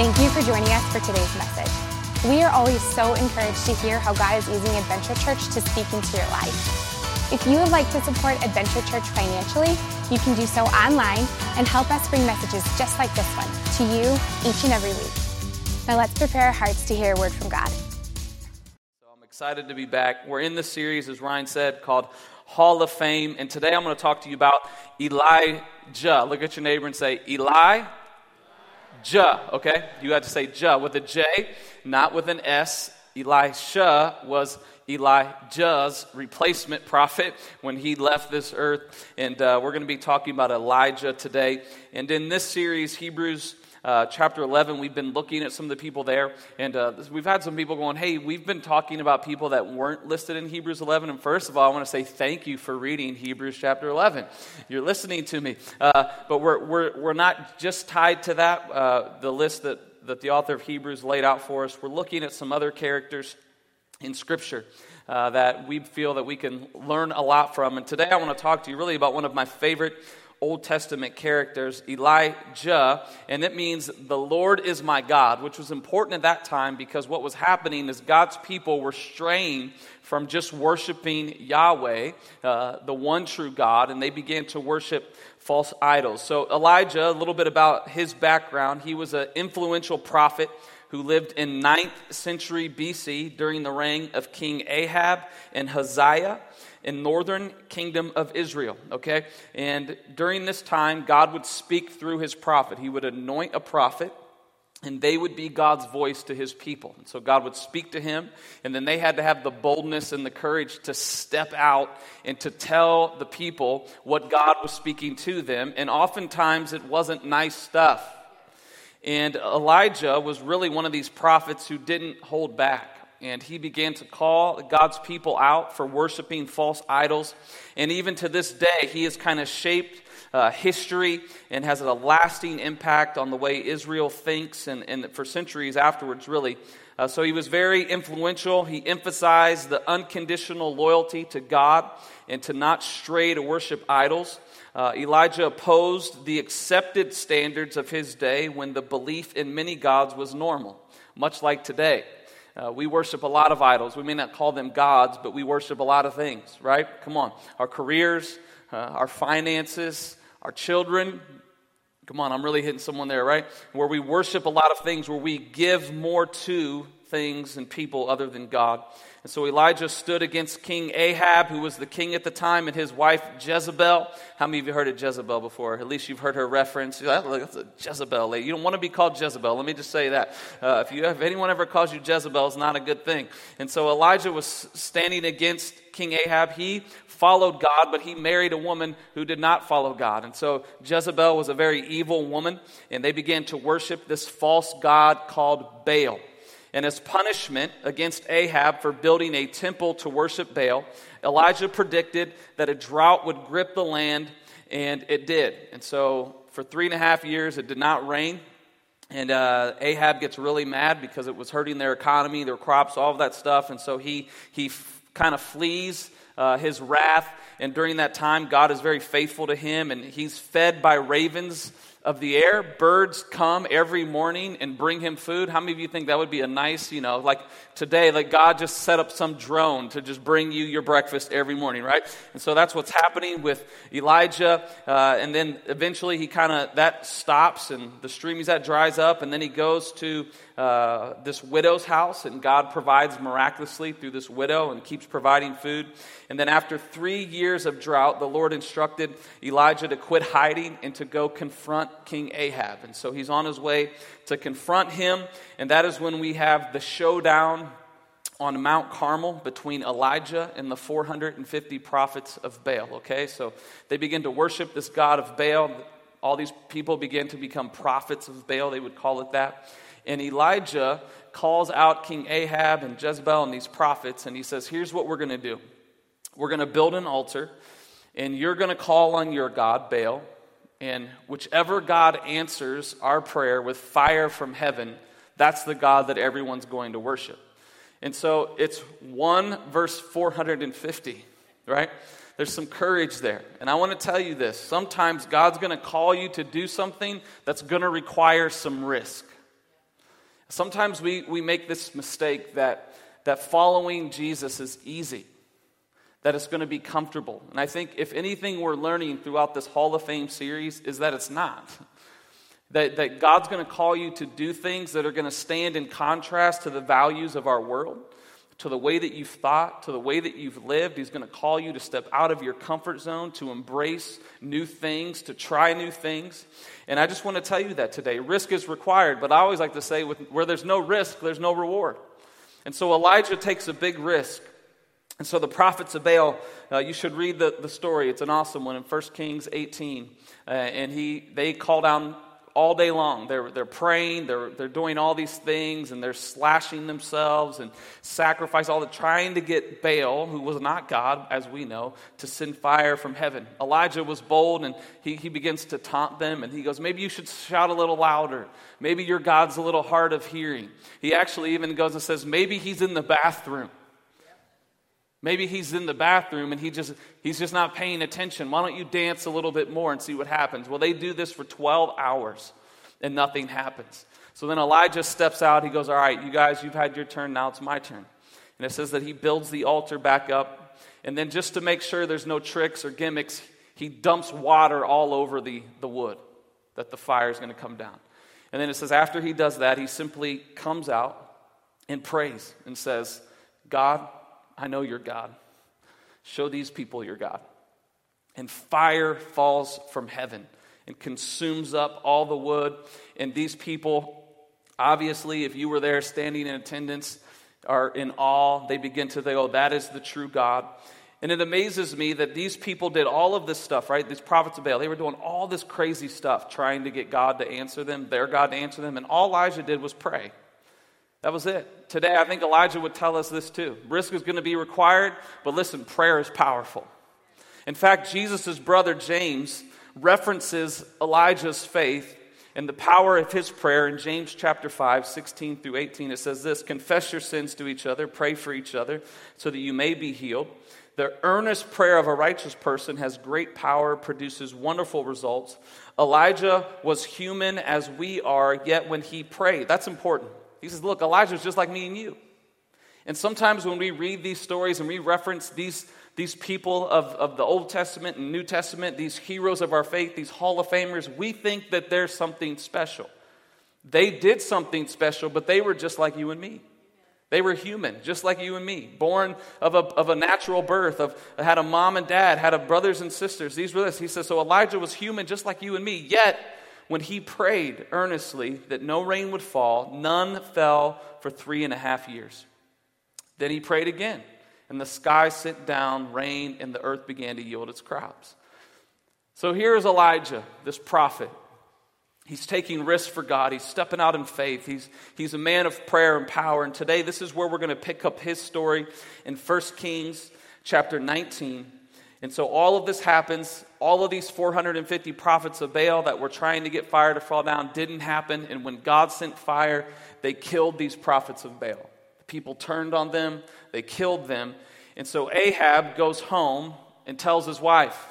Thank you for joining us for today's message. We are always so encouraged to hear how God is using Adventure Church to speak into your life. If you would like to support Adventure Church financially, you can do so online and help us bring messages just like this one to you each and every week. Now let's prepare our hearts to hear a word from God. So I'm excited to be back. We're in the series, as Ryan said, called Hall of Fame. And today I'm going to talk to you about Elijah. Look at your neighbor and say, Elijah. Okay? You had to say Jah with a J, not with an S. Elisha was Elijah's replacement prophet when he left this earth. And uh, we're going to be talking about Elijah today. And in this series, Hebrews uh, chapter 11, we've been looking at some of the people there, and uh, we've had some people going, Hey, we've been talking about people that weren't listed in Hebrews 11. And first of all, I want to say thank you for reading Hebrews chapter 11. You're listening to me. Uh, but we're, we're, we're not just tied to that, uh, the list that, that the author of Hebrews laid out for us. We're looking at some other characters in Scripture. Uh, that we feel that we can learn a lot from. And today I want to talk to you really about one of my favorite Old Testament characters, Elijah, and it means the Lord is my God, which was important at that time because what was happening is God's people were straying from just worshiping Yahweh, uh, the one true God, and they began to worship false idols. So, Elijah, a little bit about his background, he was an influential prophet who lived in 9th century BC during the reign of King Ahab and Hazael in northern kingdom of Israel, okay? And during this time, God would speak through his prophet. He would anoint a prophet and they would be God's voice to his people. And so God would speak to him, and then they had to have the boldness and the courage to step out and to tell the people what God was speaking to them. And oftentimes it wasn't nice stuff. And Elijah was really one of these prophets who didn't hold back and he began to call God's people out for worshiping false idols. And even to this day, he has kind of shaped uh, history and has a lasting impact on the way Israel thinks and, and for centuries afterwards, really. Uh, so he was very influential. He emphasized the unconditional loyalty to God and to not stray to worship idols. Uh, Elijah opposed the accepted standards of his day when the belief in many gods was normal, much like today. Uh, we worship a lot of idols. We may not call them gods, but we worship a lot of things, right? Come on. Our careers, uh, our finances, our children. Come on, I'm really hitting someone there, right? Where we worship a lot of things, where we give more to things and people other than God. And so Elijah stood against King Ahab, who was the king at the time, and his wife Jezebel. How many of you heard of Jezebel before? At least you've heard her reference. Like, That's a Jezebel lady. You don't want to be called Jezebel. Let me just say that. Uh, if, you, if anyone ever calls you Jezebel, it's not a good thing. And so Elijah was standing against King Ahab. He followed God, but he married a woman who did not follow God. And so Jezebel was a very evil woman, and they began to worship this false god called Baal. And as punishment against Ahab for building a temple to worship Baal, Elijah predicted that a drought would grip the land, and it did. And so for three and a half years, it did not rain. And uh, Ahab gets really mad because it was hurting their economy, their crops, all of that stuff. And so he, he f- kind of flees uh, his wrath. And during that time, God is very faithful to him, and he's fed by ravens of the air. Birds come every morning and bring him food. How many of you think that would be a nice, you know, like today, like God just set up some drone to just bring you your breakfast every morning, right? And so that's what's happening with Elijah. Uh, and then eventually he kind of, that stops and the stream he's at dries up. And then he goes to uh, this widow's house, and God provides miraculously through this widow and keeps providing food. And then, after three years of drought, the Lord instructed Elijah to quit hiding and to go confront King Ahab. And so he's on his way to confront him, and that is when we have the showdown on Mount Carmel between Elijah and the 450 prophets of Baal. Okay, so they begin to worship this God of Baal. All these people begin to become prophets of Baal, they would call it that. And Elijah calls out King Ahab and Jezebel and these prophets, and he says, Here's what we're going to do we're going to build an altar, and you're going to call on your God, Baal, and whichever God answers our prayer with fire from heaven, that's the God that everyone's going to worship. And so it's 1 verse 450, right? There's some courage there. And I want to tell you this sometimes God's going to call you to do something that's going to require some risk. Sometimes we, we make this mistake that, that following Jesus is easy, that it's going to be comfortable. And I think if anything we're learning throughout this Hall of Fame series is that it's not. That, that God's going to call you to do things that are going to stand in contrast to the values of our world to the way that you've thought, to the way that you've lived. He's going to call you to step out of your comfort zone, to embrace new things, to try new things. And I just want to tell you that today. Risk is required, but I always like to say, with, where there's no risk, there's no reward. And so Elijah takes a big risk. And so the prophets of Baal, uh, you should read the, the story. It's an awesome one in 1 Kings 18. Uh, and he, they call down all day long. They're, they're praying, they're, they're doing all these things, and they're slashing themselves and sacrifice, all the trying to get Baal, who was not God, as we know, to send fire from heaven. Elijah was bold, and he, he begins to taunt them, and he goes, Maybe you should shout a little louder. Maybe your God's a little hard of hearing. He actually even goes and says, Maybe he's in the bathroom. Maybe he's in the bathroom and he just, he's just not paying attention. Why don't you dance a little bit more and see what happens? Well, they do this for 12 hours and nothing happens. So then Elijah steps out. He goes, All right, you guys, you've had your turn. Now it's my turn. And it says that he builds the altar back up. And then just to make sure there's no tricks or gimmicks, he dumps water all over the, the wood that the fire is going to come down. And then it says, after he does that, he simply comes out and prays and says, God, I know you're God. Show these people your God. And fire falls from heaven and consumes up all the wood. And these people, obviously, if you were there standing in attendance, are in awe. They begin to say, Oh, that is the true God. And it amazes me that these people did all of this stuff, right? These prophets of Baal, they were doing all this crazy stuff, trying to get God to answer them, their God to answer them. And all Elijah did was pray. That was it. Today, I think Elijah would tell us this too. Risk is going to be required, but listen, prayer is powerful. In fact, Jesus' brother James references Elijah's faith and the power of his prayer in James chapter 5, 16 through 18. It says this Confess your sins to each other, pray for each other, so that you may be healed. The earnest prayer of a righteous person has great power, produces wonderful results. Elijah was human as we are, yet when he prayed, that's important. He says, Look, Elijah's just like me and you. And sometimes when we read these stories and we reference these, these people of, of the Old Testament and New Testament, these heroes of our faith, these Hall of Famers, we think that there's something special. They did something special, but they were just like you and me. They were human, just like you and me, born of a, of a natural birth, of had a mom and dad, had a brothers and sisters. These were this. He says, so Elijah was human, just like you and me. Yet when he prayed earnestly that no rain would fall, none fell for three and a half years. Then he prayed again, and the sky sent down rain, and the earth began to yield its crops. So here is Elijah, this prophet. He's taking risks for God. He's stepping out in faith. He's, he's a man of prayer and power. And today, this is where we're going to pick up his story in 1 Kings chapter 19. And so all of this happens. All of these 450 prophets of Baal that were trying to get fire to fall down didn't happen. And when God sent fire, they killed these prophets of Baal. People turned on them, they killed them. And so Ahab goes home and tells his wife.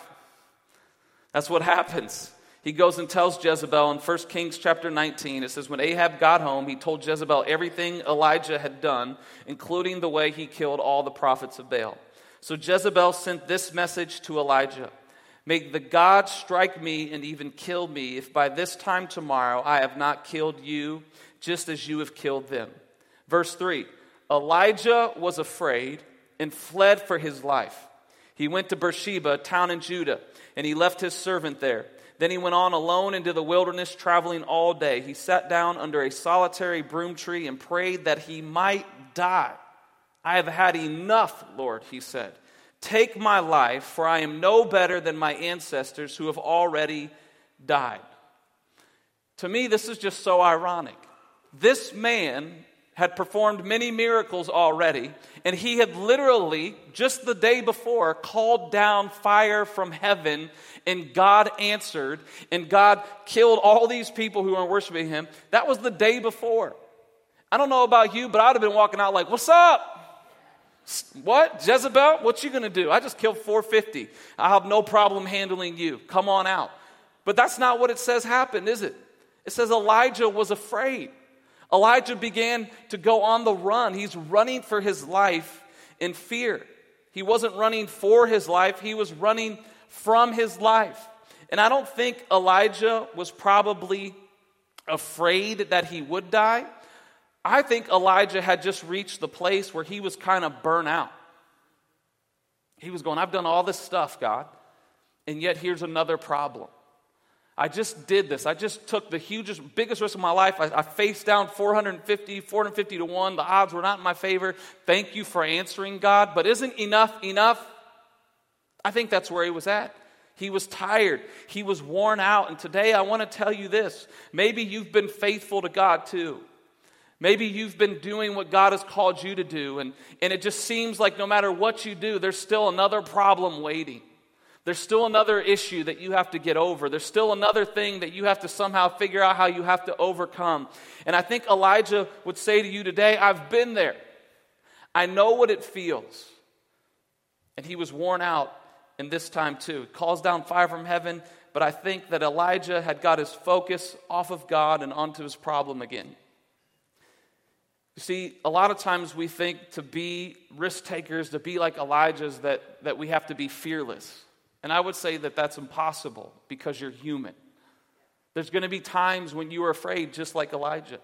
That's what happens. He goes and tells Jezebel in 1 Kings chapter 19. It says, When Ahab got home, he told Jezebel everything Elijah had done, including the way he killed all the prophets of Baal. So Jezebel sent this message to Elijah May the God strike me and even kill me if by this time tomorrow I have not killed you, just as you have killed them. Verse 3 Elijah was afraid and fled for his life. He went to Beersheba, a town in Judah, and he left his servant there. Then he went on alone into the wilderness, traveling all day. He sat down under a solitary broom tree and prayed that he might die. I have had enough, Lord, he said. Take my life, for I am no better than my ancestors who have already died. To me, this is just so ironic. This man had performed many miracles already, and he had literally, just the day before, called down fire from heaven, and God answered, and God killed all these people who were worshiping him. That was the day before. I don't know about you, but I'd have been walking out like, What's up? What? Jezebel? What you going to do? I just killed 450. I have no problem handling you. Come on out. But that's not what it says happened, is it? It says Elijah was afraid. Elijah began to go on the run. He's running for his life in fear. He wasn't running for his life, he was running from his life. And I don't think Elijah was probably afraid that he would die. I think Elijah had just reached the place where he was kind of burnt out. He was going, I've done all this stuff, God, and yet here's another problem. I just did this. I just took the hugest, biggest risk of my life. I, I, faced down 450, 450 to 1. The odds were not in my favor. Thank you for answering, God. But isn't enough enough? I think that's where he was at. He was tired. He was worn out. And today I want to tell you this. Maybe you've been faithful to God too. Maybe you've been doing what God has called you to do, and, and it just seems like no matter what you do, there's still another problem waiting. There's still another issue that you have to get over. There's still another thing that you have to somehow figure out how you have to overcome. And I think Elijah would say to you today, I've been there. I know what it feels. And he was worn out in this time too. calls down fire from heaven, but I think that Elijah had got his focus off of God and onto his problem again. You see, a lot of times we think to be risk takers, to be like Elijah's, that, that we have to be fearless. And I would say that that's impossible because you're human. There's going to be times when you are afraid, just like Elijah.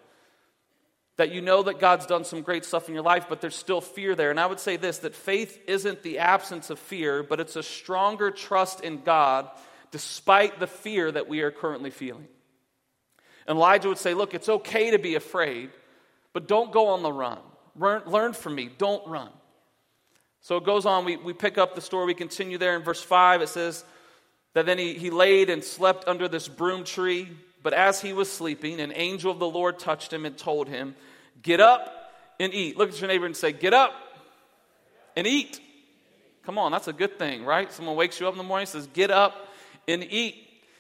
That you know that God's done some great stuff in your life, but there's still fear there. And I would say this that faith isn't the absence of fear, but it's a stronger trust in God despite the fear that we are currently feeling. And Elijah would say, Look, it's okay to be afraid, but don't go on the run. Learn, learn from me, don't run. So it goes on, we, we pick up the story, we continue there in verse 5. It says that then he, he laid and slept under this broom tree. But as he was sleeping, an angel of the Lord touched him and told him, Get up and eat. Look at your neighbor and say, Get up and eat. Come on, that's a good thing, right? Someone wakes you up in the morning says, Get up and eat.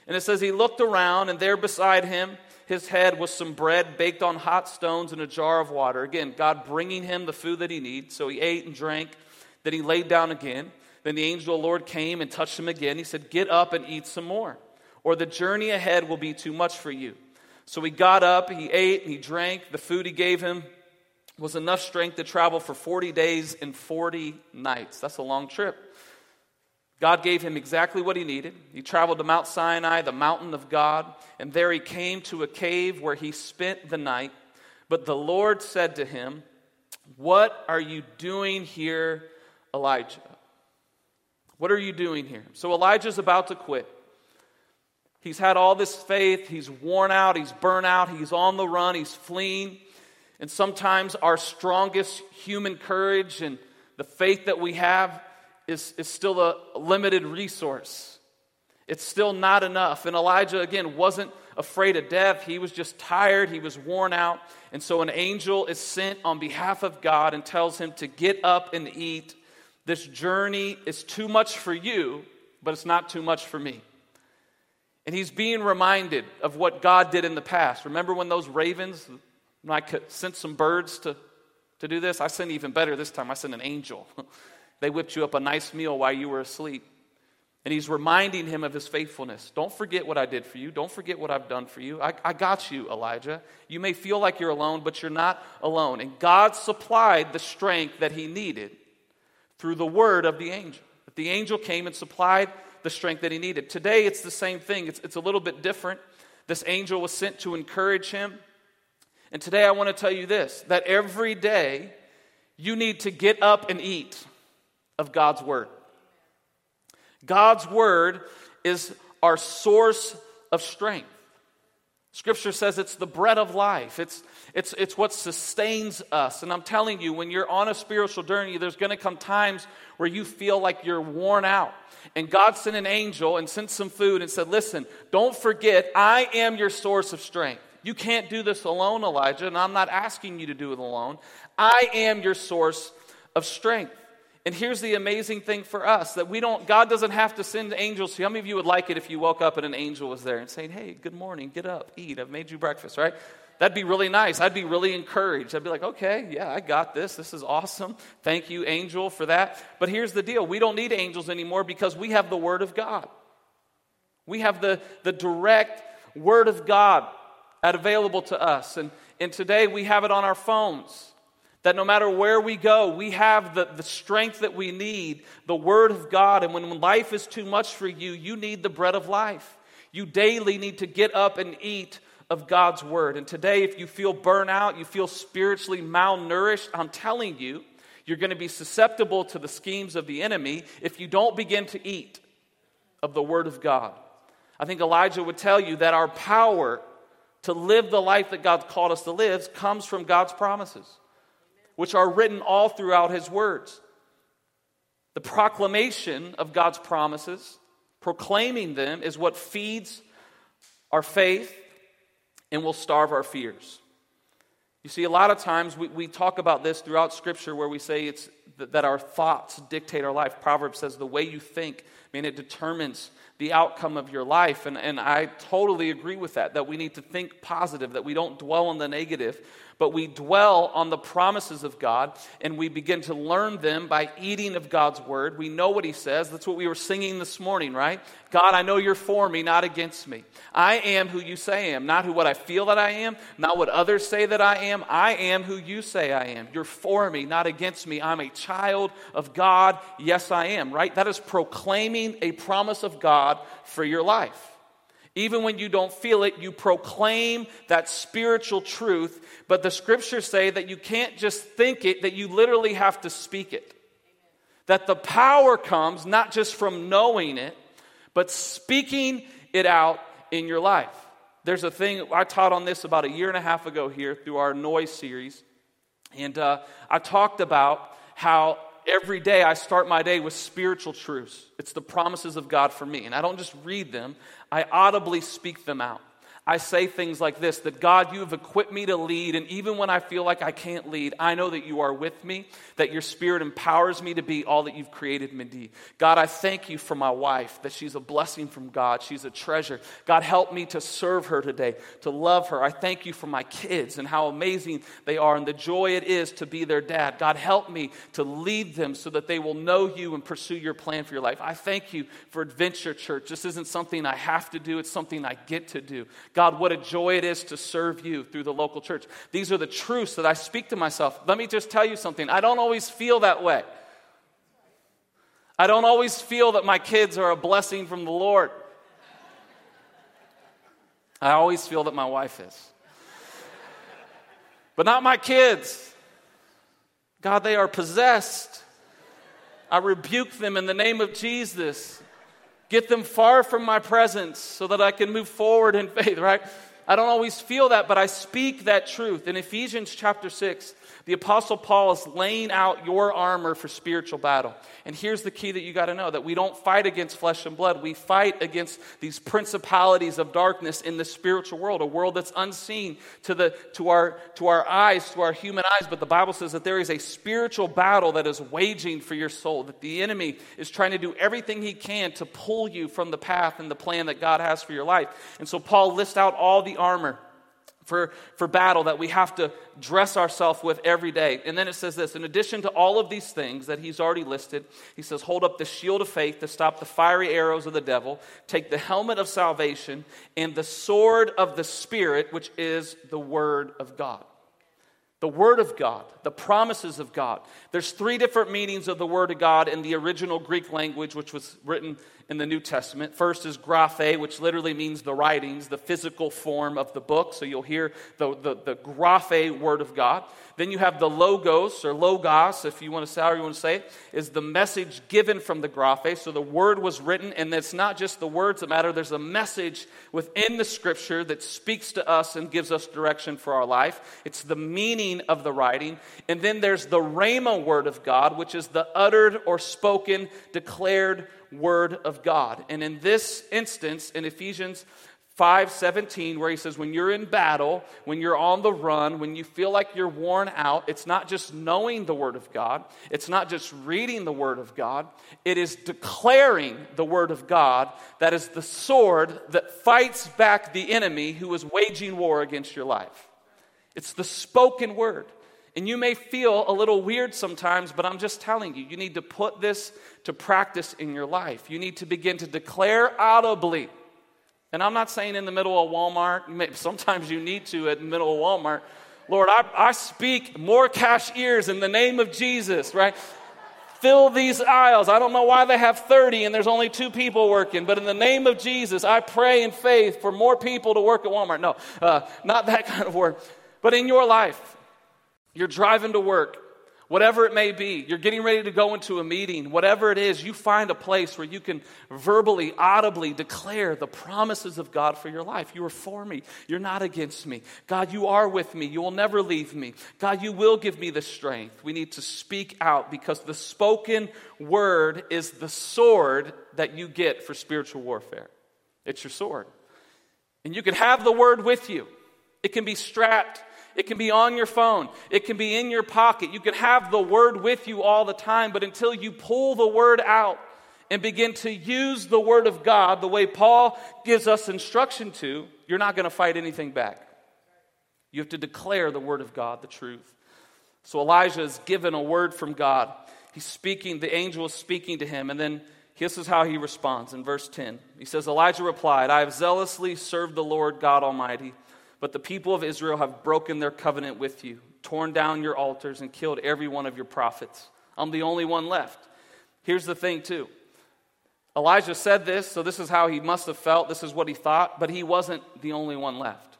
And it says he looked around, and there beside him, his head was some bread baked on hot stones and a jar of water. Again, God bringing him the food that he needs. So he ate and drank. Then he laid down again. Then the angel of the Lord came and touched him again. He said, Get up and eat some more, or the journey ahead will be too much for you. So he got up, he ate, and he drank. The food he gave him was enough strength to travel for 40 days and 40 nights. That's a long trip. God gave him exactly what he needed. He traveled to Mount Sinai, the mountain of God, and there he came to a cave where he spent the night. But the Lord said to him, What are you doing here, Elijah. What are you doing here? So Elijah's about to quit. He's had all this faith, he's worn out, he's burnt out, he's on the run, he's fleeing. And sometimes our strongest human courage and the faith that we have is, is still a limited resource. It's still not enough. And Elijah, again, wasn't afraid of death. He was just tired. He was worn out. And so an angel is sent on behalf of God and tells him to get up and eat this journey is too much for you, but it's not too much for me. And he's being reminded of what God did in the past. Remember when those ravens, when I sent some birds to, to do this? I sent even better this time. I sent an angel. they whipped you up a nice meal while you were asleep. And he's reminding him of his faithfulness. Don't forget what I did for you. Don't forget what I've done for you. I, I, got you, Elijah. You may feel like you're alone, but you're not alone. And God supplied the strength that he needed through the word of the angel. The angel came and supplied the strength that he needed. Today, it's the same thing, it's, it's a little bit different. This angel was sent to encourage him. And today, I want to tell you this that every day, you need to get up and eat of God's word. God's word is our source of strength. Scripture says it's the bread of life. It's, it's, it's what sustains us. And I'm telling you, when you're on a spiritual journey, there's going to come times where you feel like you're worn out. And God sent an angel and sent some food and said, Listen, don't forget, I am your source of strength. You can't do this alone, Elijah, and I'm not asking you to do it alone. I am your source of strength. And here's the amazing thing for us that we don't, God doesn't have to send angels. How many of you would like it if you woke up and an angel was there and saying, Hey, good morning, get up, eat, I've made you breakfast, right? That'd be really nice. I'd be really encouraged. I'd be like, okay, yeah, I got this. This is awesome. Thank you, angel, for that. But here's the deal we don't need angels anymore because we have the Word of God. We have the, the direct Word of God available to us. And, And today we have it on our phones. That no matter where we go, we have the, the strength that we need, the Word of God. And when life is too much for you, you need the bread of life. You daily need to get up and eat of God's Word. And today, if you feel burnout, you feel spiritually malnourished, I'm telling you, you're going to be susceptible to the schemes of the enemy if you don't begin to eat of the Word of God. I think Elijah would tell you that our power to live the life that God's called us to live comes from God's promises which are written all throughout his words. The proclamation of God's promises, proclaiming them, is what feeds our faith and will starve our fears. You see, a lot of times we, we talk about this throughout Scripture where we say it's that our thoughts dictate our life. Proverbs says the way you think, I mean, it determines the outcome of your life. And, and I totally agree with that, that we need to think positive, that we don't dwell on the negative, but we dwell on the promises of God and we begin to learn them by eating of God's word. We know what He says. That's what we were singing this morning, right? God, I know you're for me, not against me. I am who you say I am, not who what I feel that I am, not what others say that I am. I am who you say I am. You're for me, not against me. I'm a child of God. Yes, I am, right? That is proclaiming a promise of God for your life. Even when you don't feel it, you proclaim that spiritual truth. But the scriptures say that you can't just think it, that you literally have to speak it. That the power comes not just from knowing it, but speaking it out in your life. There's a thing, I taught on this about a year and a half ago here through our noise series. And uh, I talked about how every day I start my day with spiritual truths. It's the promises of God for me. And I don't just read them, I audibly speak them out. I say things like this that God, you have equipped me to lead, and even when I feel like I can't lead, I know that you are with me, that your spirit empowers me to be all that you've created me to be. God, I thank you for my wife, that she's a blessing from God. She's a treasure. God, help me to serve her today, to love her. I thank you for my kids and how amazing they are and the joy it is to be their dad. God, help me to lead them so that they will know you and pursue your plan for your life. I thank you for Adventure Church. This isn't something I have to do, it's something I get to do. God, what a joy it is to serve you through the local church. These are the truths that I speak to myself. Let me just tell you something. I don't always feel that way. I don't always feel that my kids are a blessing from the Lord. I always feel that my wife is. But not my kids. God, they are possessed. I rebuke them in the name of Jesus. Get them far from my presence so that I can move forward in faith, right? I don't always feel that, but I speak that truth. In Ephesians chapter 6, the Apostle Paul is laying out your armor for spiritual battle. And here's the key that you got to know that we don't fight against flesh and blood. We fight against these principalities of darkness in the spiritual world, a world that's unseen to, the, to, our, to our eyes, to our human eyes. But the Bible says that there is a spiritual battle that is waging for your soul, that the enemy is trying to do everything he can to pull you from the path and the plan that God has for your life. And so Paul lists out all armor for, for battle that we have to dress ourselves with every day. And then it says this in addition to all of these things that he's already listed, he says, hold up the shield of faith to stop the fiery arrows of the devil, take the helmet of salvation, and the sword of the Spirit, which is the word of God. The Word of God, the promises of God. There's three different meanings of the Word of God in the original Greek language, which was written in the New Testament. First is graphe, which literally means the writings, the physical form of the book. So you'll hear the, the, the graphe word of God. Then you have the logos or logos, if you want to say how you want to say it, is the message given from the graphe. So the word was written, and it's not just the words that matter. There's a message within the scripture that speaks to us and gives us direction for our life. It's the meaning of the writing. And then there's the rhema word of God, which is the uttered or spoken, declared word of God. And in this instance, in Ephesians 5:17 where he says when you're in battle, when you're on the run, when you feel like you're worn out, it's not just knowing the word of God, it's not just reading the word of God, it is declaring the word of God that is the sword that fights back the enemy who is waging war against your life. It's the spoken word. And you may feel a little weird sometimes, but I'm just telling you, you need to put this to practice in your life. You need to begin to declare audibly. And I'm not saying in the middle of Walmart, sometimes you need to at the middle of Walmart, Lord, I, I speak more cashiers in the name of Jesus, right? Fill these aisles. I don't know why they have 30 and there's only two people working, but in the name of Jesus, I pray in faith for more people to work at Walmart. No, uh, not that kind of work. But in your life, you're driving to work, Whatever it may be, you're getting ready to go into a meeting, whatever it is, you find a place where you can verbally, audibly declare the promises of God for your life. You are for me. You're not against me. God, you are with me. You will never leave me. God, you will give me the strength. We need to speak out because the spoken word is the sword that you get for spiritual warfare. It's your sword. And you can have the word with you, it can be strapped it can be on your phone. It can be in your pocket. You can have the word with you all the time, but until you pull the word out and begin to use the word of God the way Paul gives us instruction to, you're not going to fight anything back. You have to declare the word of God, the truth. So Elijah is given a word from God. He's speaking, the angel is speaking to him, and then this is how he responds in verse 10. He says, Elijah replied, I have zealously served the Lord God Almighty. But the people of Israel have broken their covenant with you, torn down your altars, and killed every one of your prophets. I'm the only one left. Here's the thing, too. Elijah said this, so this is how he must have felt. This is what he thought, but he wasn't the only one left.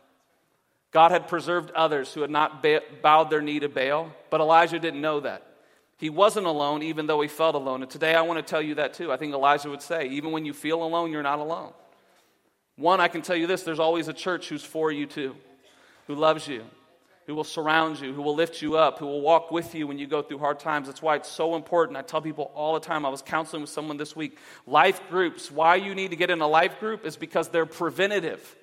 God had preserved others who had not bowed their knee to Baal, but Elijah didn't know that. He wasn't alone, even though he felt alone. And today I want to tell you that too. I think Elijah would say, even when you feel alone, you're not alone. One, I can tell you this there's always a church who's for you too, who loves you, who will surround you, who will lift you up, who will walk with you when you go through hard times. That's why it's so important. I tell people all the time. I was counseling with someone this week. Life groups, why you need to get in a life group is because they're preventative.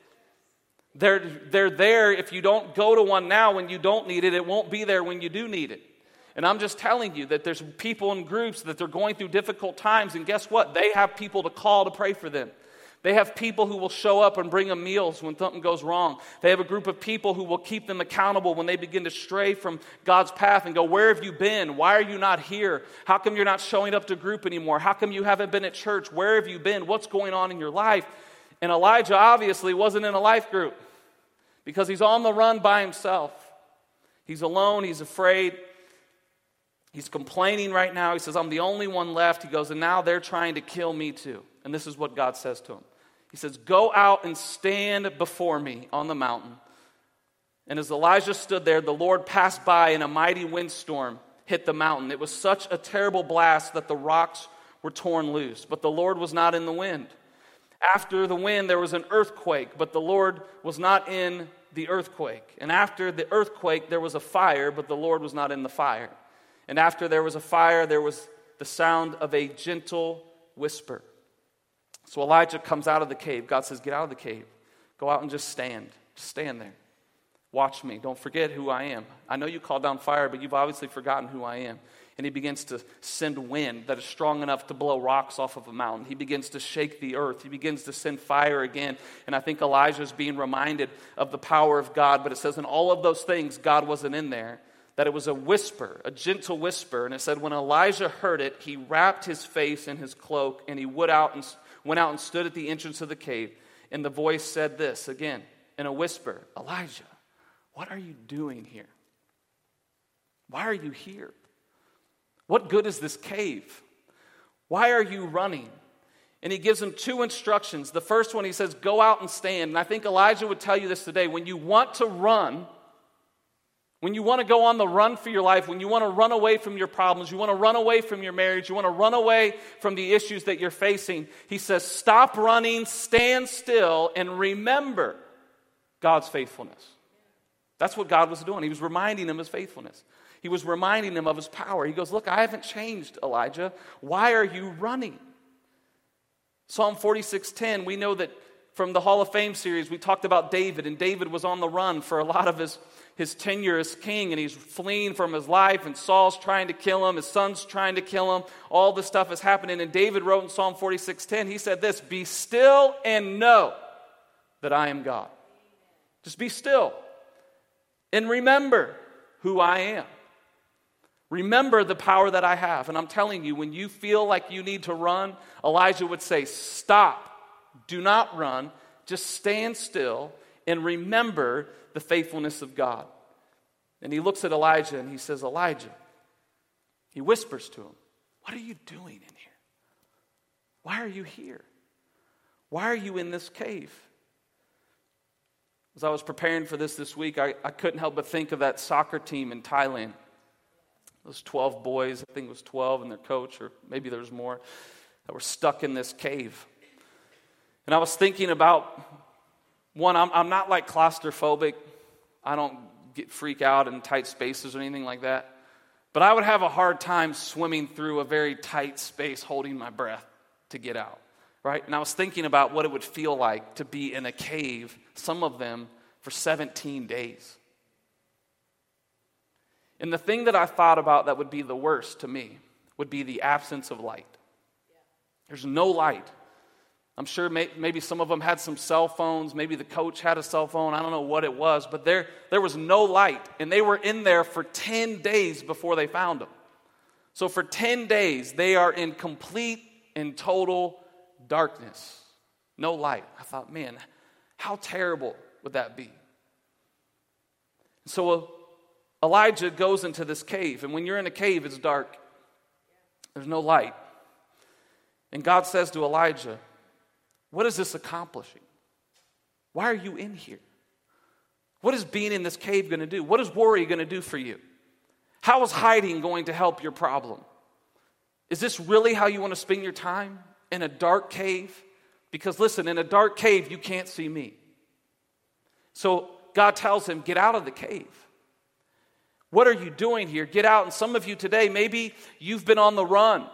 They're, they're there. If you don't go to one now when you don't need it, it won't be there when you do need it. And I'm just telling you that there's people in groups that they're going through difficult times, and guess what? They have people to call to pray for them. They have people who will show up and bring them meals when something goes wrong. They have a group of people who will keep them accountable when they begin to stray from God's path and go, Where have you been? Why are you not here? How come you're not showing up to group anymore? How come you haven't been at church? Where have you been? What's going on in your life? And Elijah obviously wasn't in a life group because he's on the run by himself. He's alone, he's afraid. He's complaining right now. He says, I'm the only one left. He goes, and now they're trying to kill me too. And this is what God says to him he says, Go out and stand before me on the mountain. And as Elijah stood there, the Lord passed by and a mighty windstorm hit the mountain. It was such a terrible blast that the rocks were torn loose, but the Lord was not in the wind. After the wind, there was an earthquake, but the Lord was not in the earthquake. And after the earthquake, there was a fire, but the Lord was not in the fire. And after there was a fire, there was the sound of a gentle whisper. So Elijah comes out of the cave. God says, Get out of the cave. Go out and just stand. Just stand there. Watch me. Don't forget who I am. I know you called down fire, but you've obviously forgotten who I am. And he begins to send wind that is strong enough to blow rocks off of a mountain. He begins to shake the earth. He begins to send fire again. And I think Elijah is being reminded of the power of God. But it says, in all of those things, God wasn't in there. That it was a whisper, a gentle whisper. And it said, when Elijah heard it, he wrapped his face in his cloak and he went out and went out and stood at the entrance of the cave. And the voice said this again in a whisper Elijah, what are you doing here? Why are you here? What good is this cave? Why are you running? And he gives him two instructions. The first one, he says, Go out and stand. And I think Elijah would tell you this today. When you want to run, when you want to go on the run for your life, when you want to run away from your problems, you want to run away from your marriage, you want to run away from the issues that you're facing, he says, stop running, stand still, and remember God's faithfulness. That's what God was doing. He was reminding him of his faithfulness. He was reminding him of his power. He goes, Look, I haven't changed, Elijah. Why are you running? Psalm 46:10, we know that from the Hall of Fame series, we talked about David, and David was on the run for a lot of his his tenure as king and he's fleeing from his life and Saul's trying to kill him, his son's trying to kill him. All this stuff is happening. And David wrote in Psalm 46:10, he said this, "Be still and know that I am God." Just be still and remember who I am. Remember the power that I have. And I'm telling you, when you feel like you need to run, Elijah would say, Stop. Do not run. Just stand still and remember the faithfulness of God. And he looks at Elijah and he says, Elijah, he whispers to him, What are you doing in here? Why are you here? Why are you in this cave? As I was preparing for this this week, I, I couldn't help but think of that soccer team in Thailand. Those 12 boys, I think it was 12, and their coach, or maybe there's more, that were stuck in this cave. And I was thinking about one, I'm, I'm not like claustrophobic. I don't get freak out in tight spaces or anything like that. But I would have a hard time swimming through a very tight space holding my breath to get out, right? And I was thinking about what it would feel like to be in a cave, some of them for 17 days. And the thing that I thought about that would be the worst to me would be the absence of light. There's no light. I'm sure may, maybe some of them had some cell phones. Maybe the coach had a cell phone. I don't know what it was, but there, there was no light. And they were in there for 10 days before they found them. So for 10 days, they are in complete and total darkness. No light. I thought, man, how terrible would that be? So uh, Elijah goes into this cave. And when you're in a cave, it's dark, there's no light. And God says to Elijah, What is this accomplishing? Why are you in here? What is being in this cave going to do? What is worry going to do for you? How is hiding going to help your problem? Is this really how you want to spend your time? In a dark cave? Because listen, in a dark cave, you can't see me. So God tells him, Get out of the cave. What are you doing here? Get out. And some of you today, maybe you've been on the run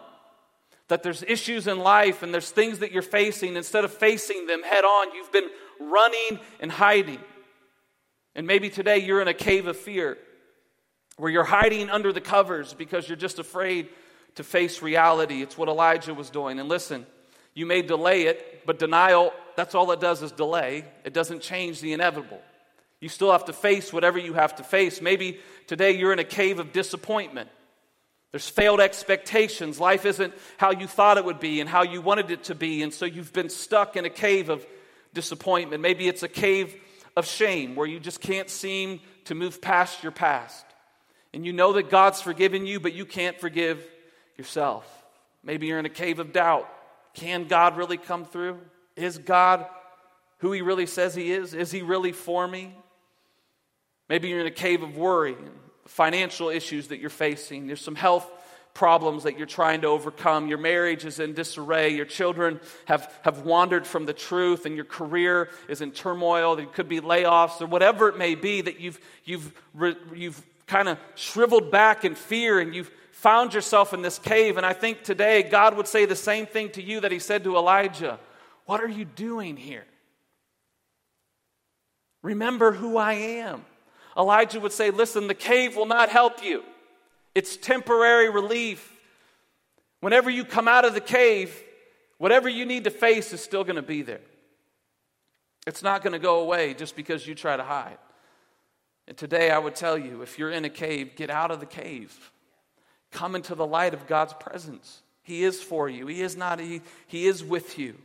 that there's issues in life and there's things that you're facing. Instead of facing them head on, you've been running and hiding. And maybe today you're in a cave of fear where you're hiding under the covers because you're just afraid to face reality. It's what Elijah was doing. And listen, you may delay it, but denial, that's all it does is delay. It doesn't change the inevitable. You still have to face whatever you have to face. Maybe today you're in a cave of disappointment. There's failed expectations. Life isn't how you thought it would be and how you wanted it to be. And so you've been stuck in a cave of disappointment. Maybe it's a cave of shame where you just can't seem to move past your past. And you know that God's forgiven you, but you can't forgive yourself. Maybe you're in a cave of doubt. Can God really come through? Is God who He really says He is? Is He really for me? Maybe you're in a cave of worry financial issues that you're facing. There's some health problems that you're trying to overcome. Your marriage is in disarray. Your children have, have wandered from the truth, and your career is in turmoil. There could be layoffs or whatever it may be that you've, you've, you've kind of shriveled back in fear and you've found yourself in this cave. And I think today God would say the same thing to you that He said to Elijah What are you doing here? Remember who I am. Elijah would say, Listen, the cave will not help you, it's temporary relief. Whenever you come out of the cave, whatever you need to face is still going to be there. It's not going to go away just because you try to hide. And today I would tell you if you're in a cave, get out of the cave. Come into the light of God's presence. He is for you, He is not, He, he is with you.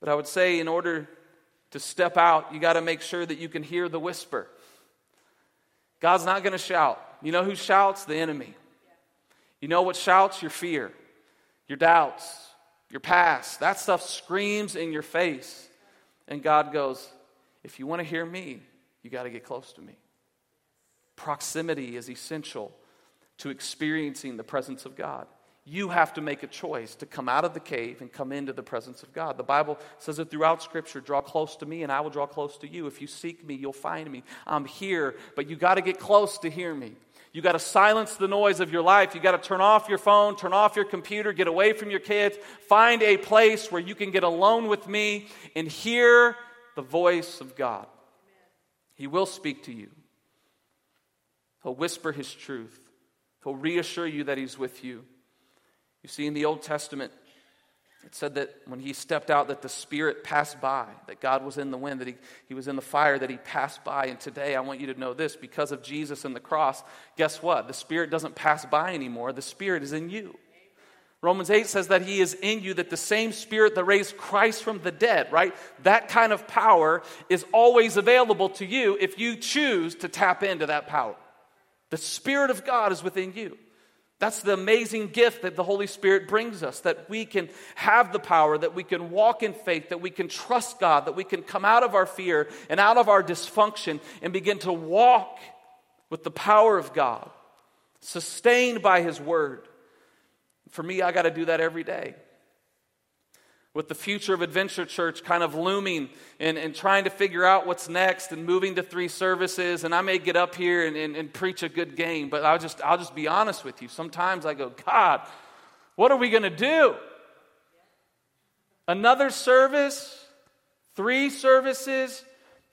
But I would say, in order to step out, you got to make sure that you can hear the whisper. God's not going to shout. You know who shouts? The enemy. You know what shouts? Your fear, your doubts, your past. That stuff screams in your face. And God goes, if you want to hear me, you got to get close to me. Proximity is essential to experiencing the presence of God you have to make a choice to come out of the cave and come into the presence of God. The Bible says it throughout Scripture draw close to me, and I will draw close to you. If you seek me, you'll find me. I'm here, but you got to get close to hear me. You got to silence the noise of your life. You got to turn off your phone, turn off your computer, get away from your kids, find a place where you can get alone with me and hear the voice of God. He will speak to you. He'll whisper his truth. He'll reassure you that he's with you. You see, in the Old Testament, it said that when he stepped out, that the Spirit passed by, that God was in the wind, that he, he was in the fire, that he passed by. And today, I want you to know this because of Jesus and the cross, guess what? The Spirit doesn't pass by anymore, the Spirit is in you. Romans 8 says that he is in you, that the same spirit that raised Christ from the dead, right? That kind of power is always available to you if you choose to tap into that power. The Spirit of God is within you. That's the amazing gift that the Holy Spirit brings us that we can have the power, that we can walk in faith, that we can trust God, that we can come out of our fear and out of our dysfunction and begin to walk with the power of God, sustained by His Word. For me, I got to do that every day with the future of Adventure Church kind of looming and, and trying to figure out what's next and moving to three services. And I may get up here and, and, and preach a good game, but I'll just, I'll just be honest with you. Sometimes I go, God, what are we going to do? Another service? Three services?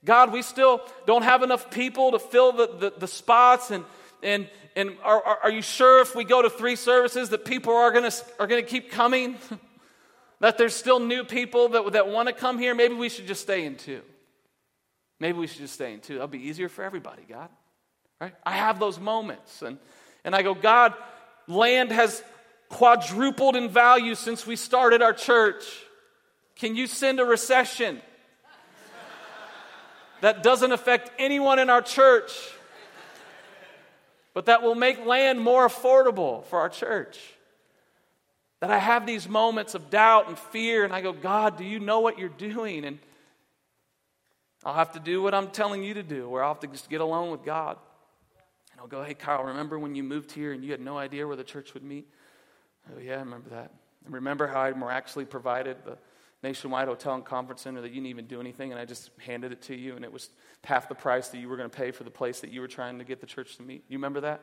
God, we still don't have enough people to fill the, the, the spots. And, and, and are, are you sure if we go to three services that people are going to are going to keep coming? that there's still new people that, that want to come here, maybe we should just stay in two. Maybe we should just stay in two. That'll be easier for everybody, God. Right? I have those moments. And, and I go, God, land has quadrupled in value since we started our church. Can you send a recession that doesn't affect anyone in our church, but that will make land more affordable for our church? That I have these moments of doubt and fear, and I go, God, do you know what you're doing? And I'll have to do what I'm telling you to do, where I'll have to just get alone with God. And I'll go, hey, Kyle, remember when you moved here and you had no idea where the church would meet? Oh, yeah, I remember that. And remember how I miraculously provided the nationwide hotel and conference center that you didn't even do anything, and I just handed it to you, and it was half the price that you were going to pay for the place that you were trying to get the church to meet? You remember that?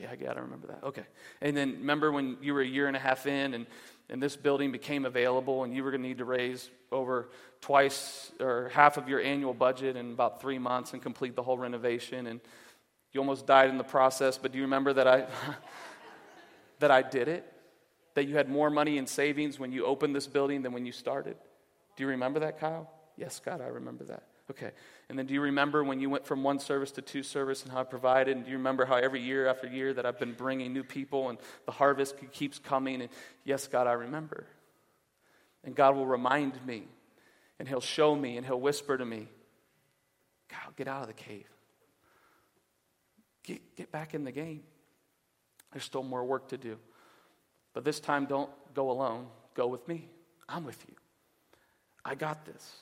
Yeah, I got to remember that. Okay. And then remember when you were a year and a half in and, and this building became available and you were going to need to raise over twice or half of your annual budget in about three months and complete the whole renovation and you almost died in the process, but do you remember that I that I did it? That you had more money in savings when you opened this building than when you started? Do you remember that, Kyle? Yes, God, I remember that. Okay. And then do you remember when you went from one service to two service and how I provided? And do you remember how every year after year that I've been bringing new people and the harvest keeps coming? And yes, God, I remember. And God will remind me and He'll show me and He'll whisper to me, God, get out of the cave. Get, get back in the game. There's still more work to do. But this time, don't go alone. Go with me. I'm with you. I got this.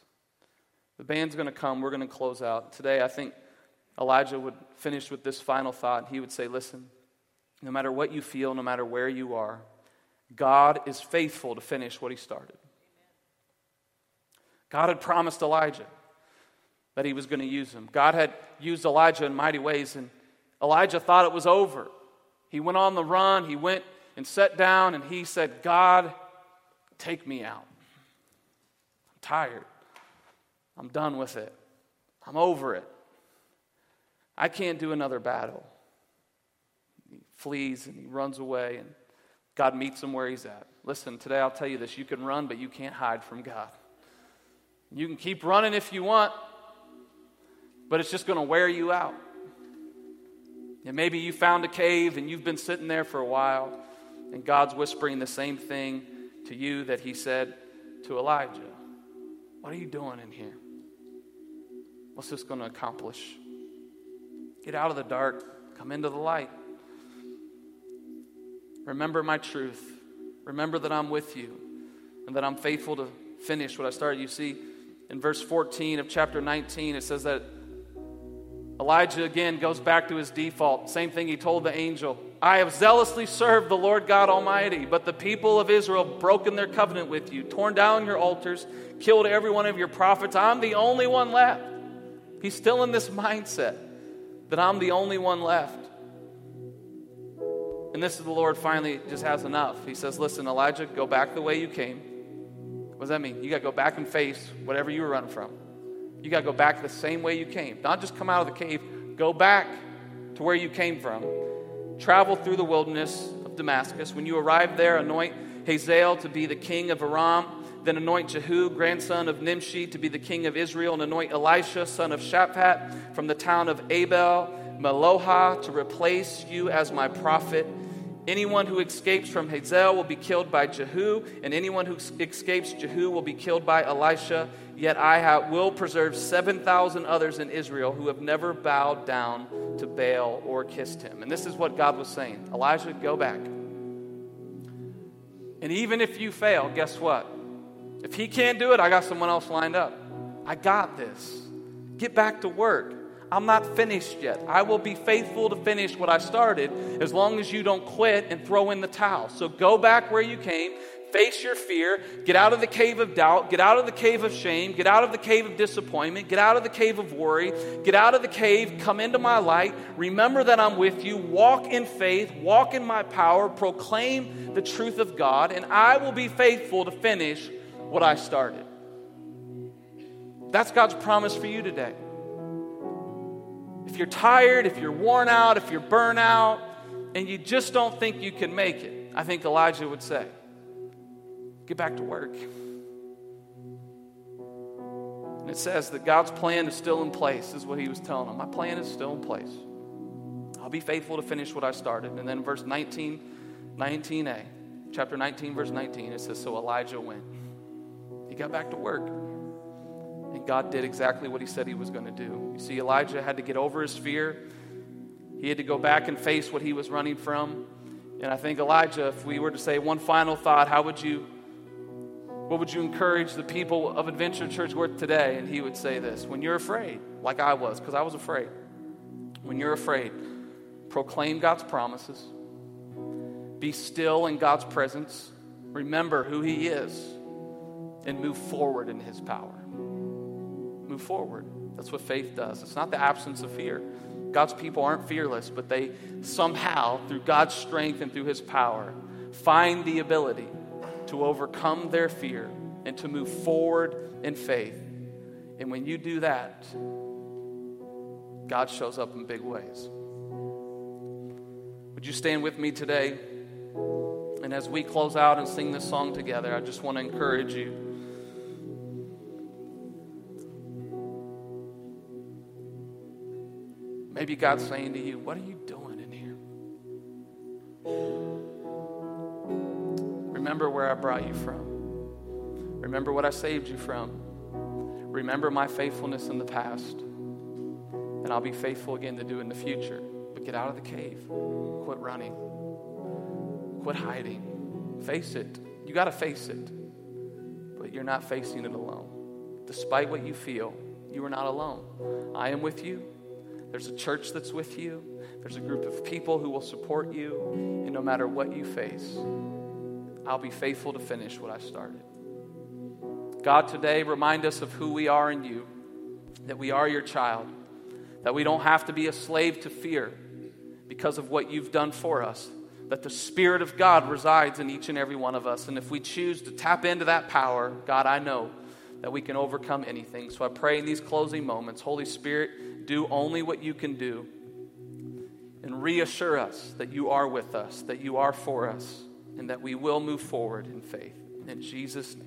The band's going to come. We're going to close out. Today, I think Elijah would finish with this final thought. He would say, Listen, no matter what you feel, no matter where you are, God is faithful to finish what he started. God had promised Elijah that he was going to use him. God had used Elijah in mighty ways, and Elijah thought it was over. He went on the run, he went and sat down, and he said, God, take me out. I'm tired. I'm done with it. I'm over it. I can't do another battle. He flees and he runs away, and God meets him where he's at. Listen, today I'll tell you this you can run, but you can't hide from God. You can keep running if you want, but it's just going to wear you out. And maybe you found a cave and you've been sitting there for a while, and God's whispering the same thing to you that he said to Elijah. What are you doing in here? What's this going to accomplish? Get out of the dark, come into the light. Remember my truth. Remember that I'm with you and that I'm faithful to finish what I started. You see, in verse 14 of chapter 19, it says that Elijah again goes back to his default. Same thing he told the angel I have zealously served the Lord God Almighty, but the people of Israel broken their covenant with you, torn down your altars, killed every one of your prophets. I'm the only one left. He's still in this mindset that I'm the only one left. And this is the Lord finally just has enough. He says, Listen, Elijah, go back the way you came. What does that mean? You got to go back and face whatever you were running from. You got to go back the same way you came. Not just come out of the cave, go back to where you came from. Travel through the wilderness of Damascus. When you arrive there, anoint Hazael to be the king of Aram then anoint Jehu, grandson of Nimshi, to be the king of Israel, and anoint Elisha, son of Shaphat, from the town of Abel Meholah, to replace you as my prophet Anyone who escapes from Hazael will be killed by Jehu, and anyone who escapes Jehu will be killed by Elisha. Yet I have, will preserve 7,000 others in Israel who have never bowed down to Baal or kissed him. And this is what God was saying Elijah, go back. And even if you fail, guess what? If he can't do it, I got someone else lined up. I got this. Get back to work. I'm not finished yet. I will be faithful to finish what I started as long as you don't quit and throw in the towel. So go back where you came, face your fear, get out of the cave of doubt, get out of the cave of shame, get out of the cave of disappointment, get out of the cave of worry, get out of the cave, come into my light, remember that I'm with you, walk in faith, walk in my power, proclaim the truth of God, and I will be faithful to finish what I started. That's God's promise for you today. If you're tired, if you're worn out, if you're burnt out, and you just don't think you can make it, I think Elijah would say, get back to work. And it says that God's plan is still in place, is what he was telling them. My plan is still in place. I'll be faithful to finish what I started. And then verse 19, 19a, chapter 19, verse 19, it says, So Elijah went. Got back to work. And God did exactly what he said he was going to do. You see, Elijah had to get over his fear, he had to go back and face what he was running from. And I think Elijah, if we were to say one final thought, how would you, what would you encourage the people of Adventure Church with today? And he would say this when you're afraid, like I was, because I was afraid. When you're afraid, proclaim God's promises, be still in God's presence, remember who He is, and move forward in His power move forward. That's what faith does. It's not the absence of fear. God's people aren't fearless, but they somehow, through God's strength and through His power, find the ability to overcome their fear and to move forward in faith. And when you do that, God shows up in big ways. Would you stand with me today? And as we close out and sing this song together, I just want to encourage you Maybe God's saying to you, What are you doing in here? Remember where I brought you from. Remember what I saved you from. Remember my faithfulness in the past. And I'll be faithful again to do in the future. But get out of the cave. Quit running. Quit hiding. Face it. You got to face it. But you're not facing it alone. Despite what you feel, you are not alone. I am with you. There's a church that's with you. There's a group of people who will support you. And no matter what you face, I'll be faithful to finish what I started. God, today, remind us of who we are in you, that we are your child, that we don't have to be a slave to fear because of what you've done for us, that the Spirit of God resides in each and every one of us. And if we choose to tap into that power, God, I know that we can overcome anything. So I pray in these closing moments, Holy Spirit, do only what you can do and reassure us that you are with us, that you are for us, and that we will move forward in faith. In Jesus' name.